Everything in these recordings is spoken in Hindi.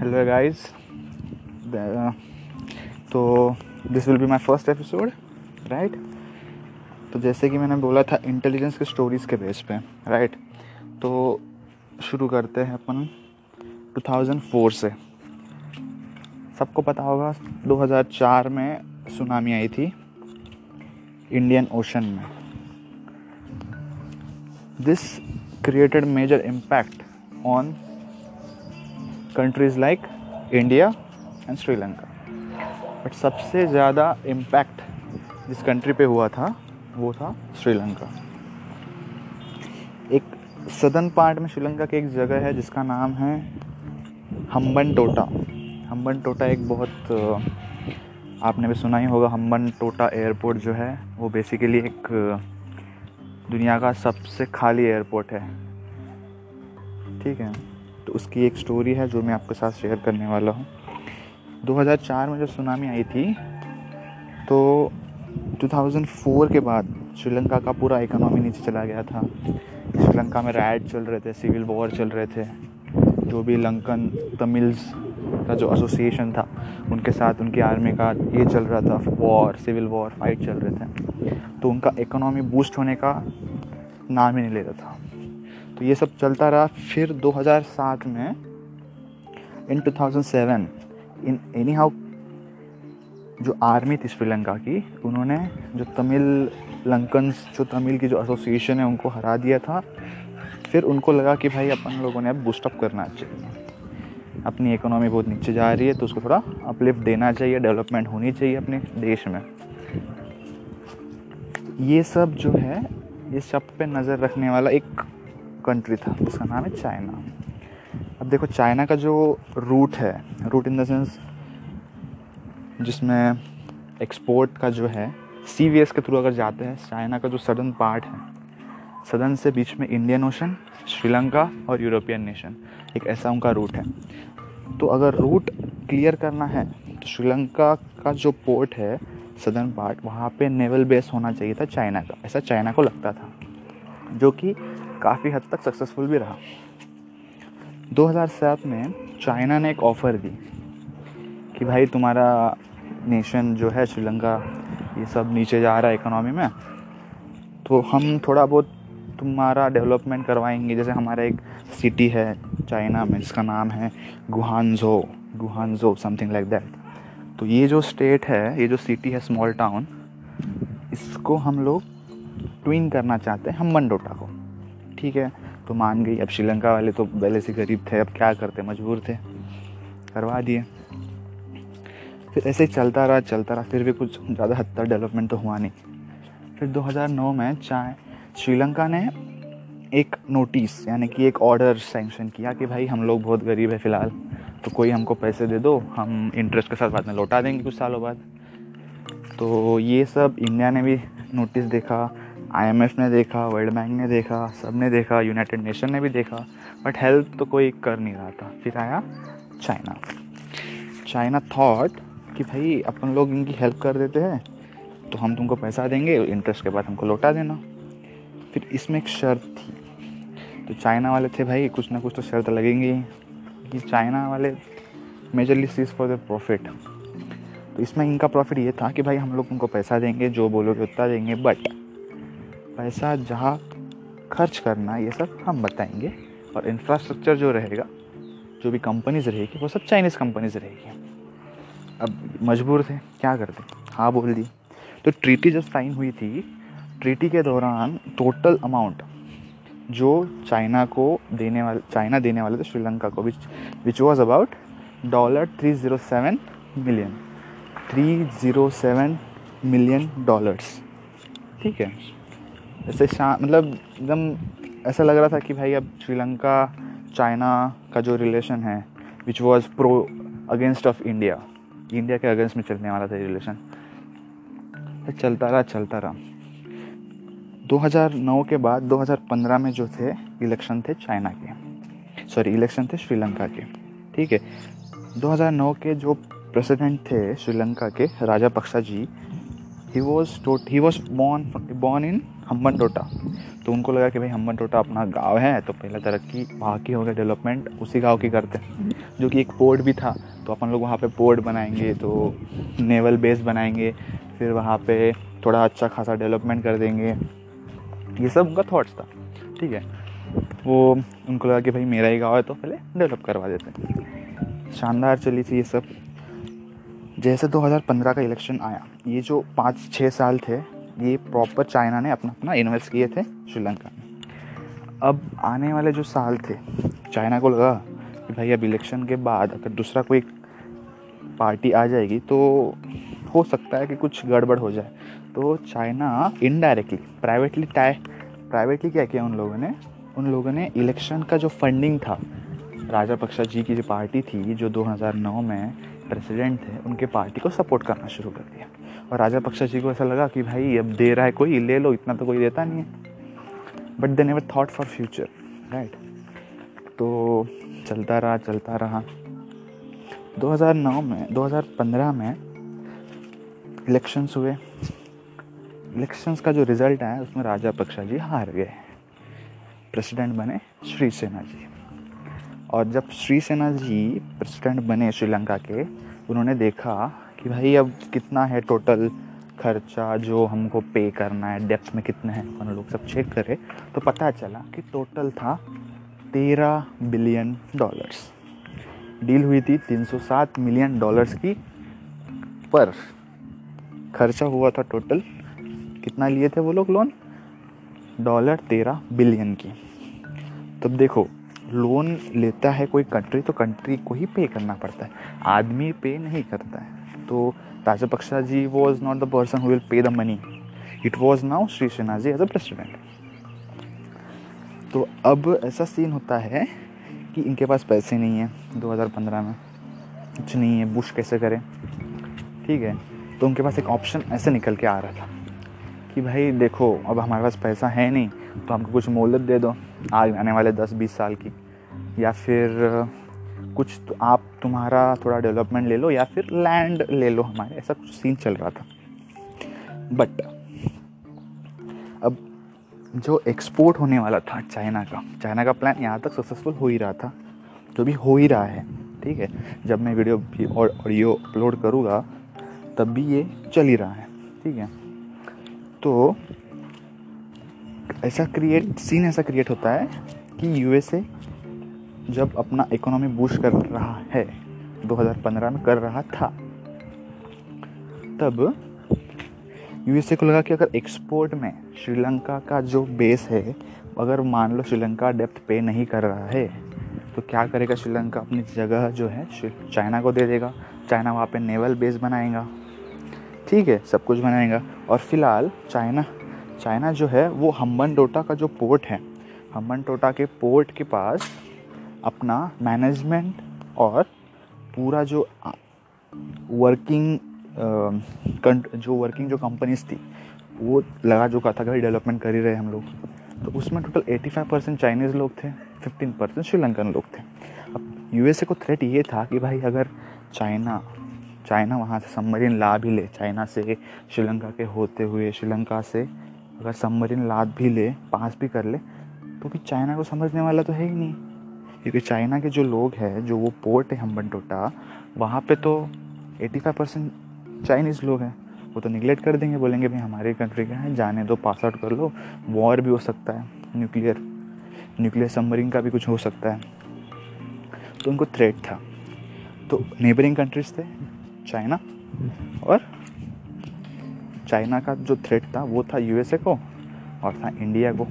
हेलो गाइस तो this will be my first episode right तो जैसे कि मैंने बोला था इंटेलिजेंस के स्टोरीज़ के बेस पे राइट तो शुरू करते हैं अपन 2004 से। सबको पता होगा 2004 में सुनामी आई थी इंडियन ओशन में। This created major impact on countries like India and Sri Lanka but सबसे ज़्यादा इम्पैक्ट जिस कंट्री पे हुआ था, वो था श्रीलंका एक सदन पार्ट में श्रीलंका की एक जगह है, जिसका नाम है हम्बन टोटा हम्बन टोटा एक बहुत आपने भी सुना ही होगा हम्बन टोटा एयरपोर्ट जो है, वो बेसिकली एक, दुनिया का सबसे खाली एयरपोर्ट है. ठीक है? तो उसकी एक स्टोरी है जो मैं आपके साथ शेयर करने वाला हूँ। 2004 में जब सुनामी आई थी तो 2004 के बाद श्रीलंका का पूरा इकोनॉमी नीचे चला गया था। श्रीलंका में राइट चल रहे थे सिविल वॉर चल रहे थे। जो भी लंकन, तमिल्स का जो एसोसिएशन था, उनके साथ, उनकी आर्मी का ये चल रहा था वॉर सिविल वॉर फाइट चल रहे थे। तो उनका इकोनॉमी बूस्ट होने का नाम ही नहीं लेता था। तो ये सब चलता रहा फिर 2007 में इन 2007 इन एनी हाउ जो आर्मी थी श्रीलंका की, उन्होंने जो तमिल लंकन्स, जो तमिल की जो एसोसिएशन है, उनको हरा दिया था। फिर उनको लगा कि भाई अपन लोगों ने अब बूस्टअप करना चाहिए। अपनी इकोनॉमी बहुत नीचे जा रही है तो उसको थोड़ा अपलिफ्ट देना चाहिए डेवलपमेंट होनी चाहिए अपने देश में। ये सब जो है, ये सब पे नज़र रखने वाला एक कंट्री था, जिसका नाम है चाइना अब देखो चाइना का जो रूट है रूट इन द सेंस जिसमें एक्सपोर्ट का जो है सी वी एस के थ्रू अगर जाते हैं चाइना का जो सदर्न पार्ट है सदन से बीच में इंडियन ओशन श्रीलंका और यूरोपियन नेशन एक ऐसा उनका रूट है। तो अगर रूट क्लियर करना है तो श्रीलंका का जो पोर्ट है सदर्न पार्ट वहाँ पे नेवल बेस होना चाहिए था चाइना का, ऐसा चाइना को लगता था, जो कि काफ़ी हद तक सक्सेसफुल भी रहा। 2007 में चाइना ने एक ऑफ़र दी कि भाई तुम्हारा नेशन जो है, श्रीलंका, ये सब नीचे जा रहा है इकोनॉमी में तो हम थोड़ा बहुत तुम्हारा डेवलपमेंट करवाएँगे। जैसे हमारा एक सिटी है चाइना में, जिसका नाम है गुहानजो गुहानजो समथिंग लाइक दैट तो ये जो स्टेट है, ये जो सिटी है स्मॉल टाउन इसको हम लोग ट्विन करना चाहते हैं, हम मंडोटा को। ठीक है। तो मान गई। अब श्रीलंका वाले तो पहले से गरीब थे, अब क्या करते? मजबूर थे। करवा दिए। फिर ऐसे ही चलता रहा चलता रहा। फिर भी कुछ ज़्यादा हद तक डेवलपमेंट तो हुआ नहीं। फिर 2009 में चाहे श्रीलंका ने एक नोटिस यानी कि एक ऑर्डर सेंक्शन किया कि भाई हम लोग बहुत गरीब है फ़िलहाल। तो कोई हमको पैसे दे दो, हम इंटरेस्ट के साथ बाद में लौटा देंगे कुछ सालों बाद। तो ये सब इंडिया ने भी नोटिस देखा। आईएमएफ ने देखा वर्ल्ड बैंक ने देखा, सबने देखा यूनाइटेड नेशन ने भी देखा बट हेल्प तो कोई कर नहीं रहा था। फिर आया चाइना चाइना थॉट कि भाई, अपन लोग इनकी हेल्प कर देते हैं तो हम तुमको पैसा देंगे इंटरेस्ट के बाद हमको लौटा देना। फिर इसमें एक शर्त थी। तो चाइना वाले थे भाई, कुछ ना कुछ तो शर्त लगेंगी कि चाइना वाले majorly sees for the profit तो इसमें इनका प्रॉफिट ये था कि भाई, हम लोग तुमको पैसा देंगे, जो बोलोगे उतना देंगे बट पैसा जहाँ खर्च करना, ये सब हम बताएँगे। और इंफ्रास्ट्रक्चर जो रहेगा, जो भी कंपनीज़ रहेगी, वो सब चाइनीज़ कंपनीज़ रहेगी। अब मजबूर थे, क्या करते? हाँ बोल दी तो ट्रीटी जब साइन हुई थी ट्रीटी के दौरान टोटल अमाउंट जो चाइना को देने वाले चाइना देने वाले थे, श्रीलंका को which which was about dollar three zero seven million three zero seven million dollars ठीक है? ऐसे शाम मतलब एकदम ऐसा लग रहा था कि भाई अब श्रीलंका, चाइना का जो रिलेशन है which was pro against of India India के अगेंस्ट में चलने वाला था रिलेशन चलता रहा चलता रहा। 2009 के बाद 2015 में जो थे इलेक्शन थे चाइना के। सॉरी इलेक्शन थे श्रीलंका के। ठीक है? 2009 के जो प्रेसिडेंट थे श्रीलंका के, Rajapaksa ji he was he was born born in Hambantota. तो उनको लगा कि भाई हम्बन टोटा अपना गाँव है तो पहला तरक्की वहाँ की हो गया डेवलपमेंट उसी गाँव की करते हैं। जो कि एक पोर्ट भी था तो अपन लोग वहाँ पे पोर्ट बनाएँगे तो नेवल बेस बनाएँगे, फिर वहाँ पे थोड़ा अच्छा खासा डेवलपमेंट कर देंगे। ये सब उनका थाट्स था, ठीक है। वो उनको लगा कि भाई मेरा ही गाँव है तो पहले डेवलप करवा देते हैं। शानदार चली थी ये सब। जैसे 2015 का इलेक्शन आया, ये जो पाँच छः साल थे ये प्रॉपर चाइना ने अपना अपना इन्वेस्ट किए थे श्रीलंका में। अब आने वाले जो साल थे चाइना को लगा कि भाई अब इलेक्शन के बाद अगर दूसरा कोई पार्टी आ जाएगी तो हो सकता है कि कुछ गड़बड़ हो जाए। तो China indirectly privately tie privately क्या किया उन लोगों ने? उन लोगों ने इलेक्शन का जो फंडिंग था, राजा पक्षा जी की जो पार्टी थी, जो 2009 में प्रेसिडेंट थे, उनके पार्टी को सपोर्ट करना शुरू कर दिया। और राजा पक्षा जी को ऐसा लगा कि भाई, अब दे रहा है कोई, ले लो, इतना तो कोई देता नहीं है। But they never thought for future right तो चलता रहा चलता रहा। 2009 में 2015 में इलेक्शंस हुए। इलेक्शंस का जो रिज़ल्ट आया, उसमें राजा पक्षा जी हार गए। प्रेसिडेंट बने श्री सेना जी। और जब श्री सेना जी प्रेसिडेंट बने श्रीलंका के, उन्होंने देखा कि भाई अब कितना है टोटल खर्चा जो हमको पे करना है डेप्थ में कितना है उन्होंने लोग सब चेक करे। तो पता चला कि टोटल था तेरह बिलियन डॉलर्स डील हुई थी 307 मिलियन डॉलर्स की पर खर्चा हुआ था टोटल कितना लिए थे वो लोग लोन डॉलर तेरह बिलियन की। तब देखो लोन लेता है कोई कंट्री तो कंट्री को ही पे करना पड़ता है। आदमी पे नहीं करता है। तो Rajapaksa ji was not the person who will pay the money it was now Sirisena ji as a president तो अब ऐसा सीन होता है कि इनके पास पैसे नहीं है 2015 में। कुछ नहीं है बुश कैसे करें? ठीक है तो उनके पास एक ऑप्शन ऐसे निकल के आ रहा था कि भाई देखो, अब हमारे पास पैसा है नहीं तो हमको कुछ मोहलत दे दो आज आने वाले दस बीस साल की। या फिर कुछ तो आप तुम्हारा थोड़ा डेवलपमेंट ले लो या फिर लैंड ले लो हमारे, ऐसा कुछ सीन चल रहा था। बट अब जो एक्सपोर्ट होने वाला था चाइना का चाइना का प्लान यहाँ तक सक्सेसफुल हो ही रहा था, जो भी हो ही रहा है, ठीक है? जब मैं वीडियो भी और ऑडियो अपलोड करूँगा, तब भी ये चल ही रहा है, ठीक है? तो ऐसा क्रिएट सीन ऐसा क्रिएट होता है कि यूएसए जब अपना इकोनॉमी बूस्ट कर रहा है 2015 में कर रहा था, तब यूएसए को लगा कि अगर एक्सपोर्ट में श्रीलंका का जो बेस है, अगर मान लो श्रीलंका डेप्थ पे नहीं कर रहा है तो क्या करेगा श्रीलंका? अपनी जगह जो है चाइना को दे देगा। चाइना वहाँ पे नेवल बेस बनाएगा। ठीक है, सब कुछ बनाएगा। और फ़िलहाल चाइना चाइना जो है, वो हम्बन टोटा का जो पोर्ट है हम्बन टोटा के पोर्ट के पास अपना मैनेजमेंट और पूरा जो वर्किंग जो वर्किंग जो कंपनीज़ थी, वो लगा था भाई डेवलपमेंट कर ही रहे हम लोग। तो उसमें टोटल 85 परसेंट चाइनीज़ लोग थे 15 परसेंट श्रीलंकन लोग थे। अब यूएसए को थ्रेट ये था कि भाई अगर चाइना चाइना वहाँ से सबमरीन ला भी ले चाइना से श्रीलंका के होते हुए श्रीलंका से अगर सबमरीन लाद भी ले, पास भी कर ले तो भी चाइना को समझने वाला तो है ही नहीं। क्योंकि चाइना के जो लोग हैं, जो वो पोर्ट है हम्बन टोटा वहाँ पे तो 85 परसेंट चाइनीज़ लोग हैं। वो तो निगलेक्ट कर देंगे, बोलेंगे, भाई, हमारी कंट्री का है? जाने दो पास आउट कर लो। वॉर भी हो सकता है न्यूक्लियर न्यूक्लियर सबमरीन का भी कुछ हो सकता है। तो उनको थ्रेट था। तो नेबरिंग कंट्रीज़ थे, चाइना, और चाइना का जो थ्रेट था, वो था यूएसए को और था इंडिया को।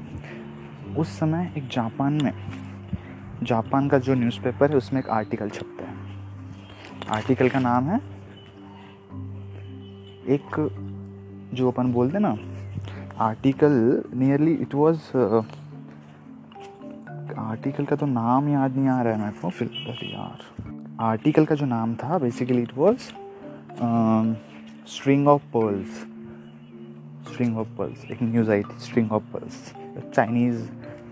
उस समय एक जापान में जापान का जो न्यूज़पेपर है, उसमें एक आर्टिकल छपता है। आर्टिकल का नाम है, एक जो अपन बोलते ना article nearly it was article का तो नाम याद नहीं आ रहा है मेरे को, फिर यार। आर्टिकल का जो नाम था basically it was string of pearls string of pearls एक न्यूज़ आई थी स्ट्रिंग ऑफ़ पर्ल्स चाइनीज़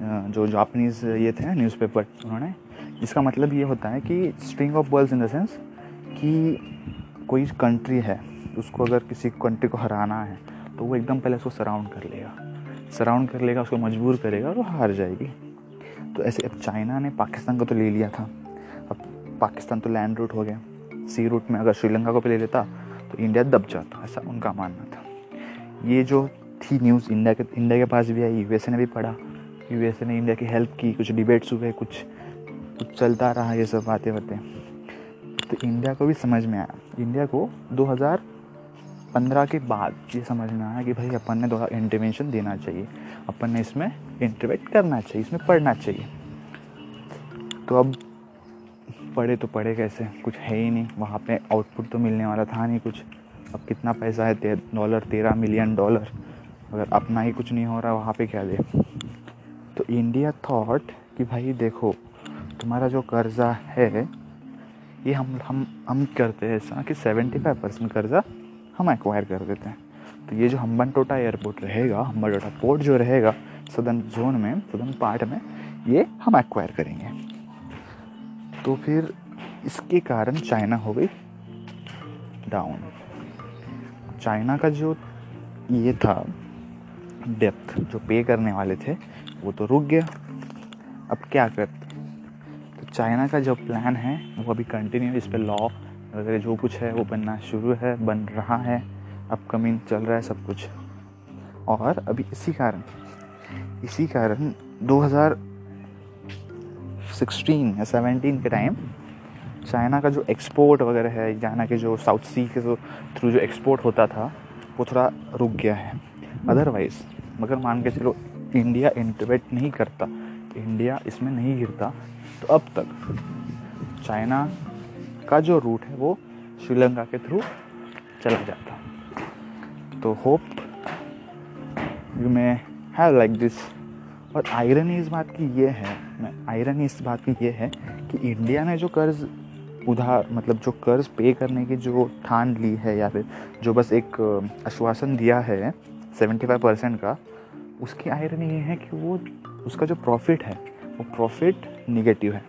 जो जापनीज़ ये थे न्यूज़पेपर उन्होंने जिसका मतलब ये होता है कि string of pearls in the sense कि कोई कंट्री है, उसको अगर किसी कंट्री को हराना है तो वो एकदम पहले उसको सराउंड कर लेगा। सराउंड कर लेगा, उसको मजबूर करेगा और वो हार जाएगी। तो ऐसे, अब चाइना ने पाकिस्तान को तो ले लिया था। अब पाकिस्तान तो लैंड रूट हो गया। सी रूट में अगर श्रीलंका को भी ले लेता तो इंडिया दब जाता, ऐसा उनका मानना था। ये जो थी न्यूज़ इंडिया के इंडिया के पास भी आई यूएसए ने भी पढ़ा। यूएसए ने इंडिया की हेल्प की, कुछ डिबेट्स हुए, कुछ कुछ चलता रहा ये सब बातें बातें। तो इंडिया को भी समझ में आया। इंडिया को 2015 के बाद ये समझ में आया कि भाई अपन ने थोड़ा इंटरवेंशन देना चाहिए। अपन ने इसमें इंटरवेट करना चाहिए, इसमें पढ़ना चाहिए। तो अब पढ़े तो पढ़े कैसे? कुछ है ही नहीं। वहाँ पे आउटपुट तो मिलने वाला था नहीं कुछ। अब कितना पैसा है? डॉलर तेरह मिलियन डॉलर अगर अपना ही कुछ नहीं हो रहा, वहाँ पे क्या दे? तो इंडिया थॉट कि भाई देखो, तुम्हारा जो कर्ज़ा है, ये हम हम हम करते हैं ऐसा कि सेवेंटी फाइव परसेंट कर्ज़ा हम एक्वायर कर देते हैं। तो ये जो हम्बन टोटा एयरपोर्ट रहेगा हम्बन टोटा पोर्ट जो रहेगा सदन जोन में सदन पार्ट में, ये हम एक्वायर करेंगे। तो फिर इसके कारण चाइना हो गई डाउन चाइना का जो ये था डेप्थ जो पे करने वाले थे वो तो रुक गया। अब क्या करते तो चाइना का जो प्लान है, वो अभी कंटिन्यू इस पर लॉ वगैरह जो कुछ है, वो बनना शुरू है, बन रहा है। अपकमिंग चल रहा है सब कुछ। और अभी इसी कारण इसी कारण 2016 या 17 के टाइम चाइना का जो एक्सपोर्ट वगैरह है, चाइना के जो साउथ सी के जो थ्रू जो एक्सपोर्ट होता था, वो थोड़ा रुक गया है। अदरवाइज़ मगर मान के चलो इंडिया इंटरवेट नहीं करता। इंडिया इसमें नहीं गिरता। तो अब तक चाइना का जो रूट है, वो श्रीलंका के थ्रू चला जाता। तो hope you may have like this और आयरन इस बात की ये है आयरन इस बात की ये है कि इंडिया ने जो कर्ज उधार मतलब जो कर्ज पे करने की जो ठान ली है या फिर जो बस एक आश्वासन दिया है सेवेंटी फाइव परसेंट का उसकी आयरनी ये है कि वो उसका जो प्रॉफिट है, वो प्रॉफिट निगेटिव है।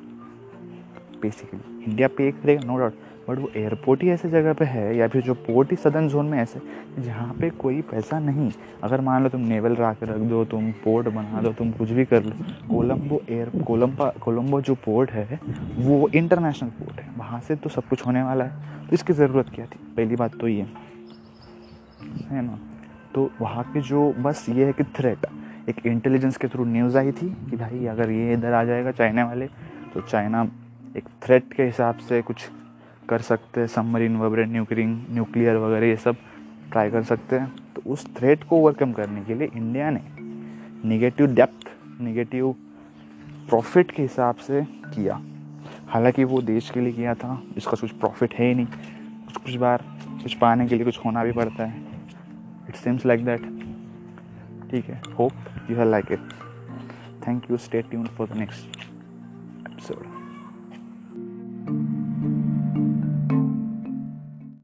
बेसिकली इंडिया पे करेगा नो डाउट बट वो एयरपोर्ट ही ऐसे जगह पे है, या फिर जो पोर्ट ही सदन जोन में ऐसे, जहाँ पे कोई पैसा नहीं। अगर मान लो तुम नेवल ला के रख दो, तुम पोर्ट बना दो, तुम कुछ भी कर लो कोलम्बो एयर कोलम्बा कोलम्बो जो पोर्ट है, वो इंटरनेशनल पोर्ट है। वहाँ से तो सब कुछ होने वाला है। तो इसकी ज़रूरत क्या थी? पहली बात तो ये। है ना? तो वहाँ के जो बस, ये है कि थ्रेट एक इंटेलिजेंस के थ्रू न्यूज़ आई थी कि भाई अगर ये इधर आ जाएगा चाइना वाले तो चाइना एक थ्रेट के हिसाब से कुछ कर सकते हैं सबमरीन वगैरह न्यूक्लिंग न्यूक्लियर वगैरह, ये सब ट्राई कर सकते हैं। तो उस थ्रेट को ओवरकम करने के लिए इंडिया ने निगेटिव डेप्थ निगेटिव प्रॉफिट के हिसाब से किया। हालाँकि वो देश के लिए किया था, इसका कुछ प्रॉफिट है ही नहीं। कुछ कुछ बार कुछ पाने के लिए कुछ होना भी पड़ता है। इट सीम्स लाइक दैट ठीक है. Hope you have like it thank you stay tune for the next episode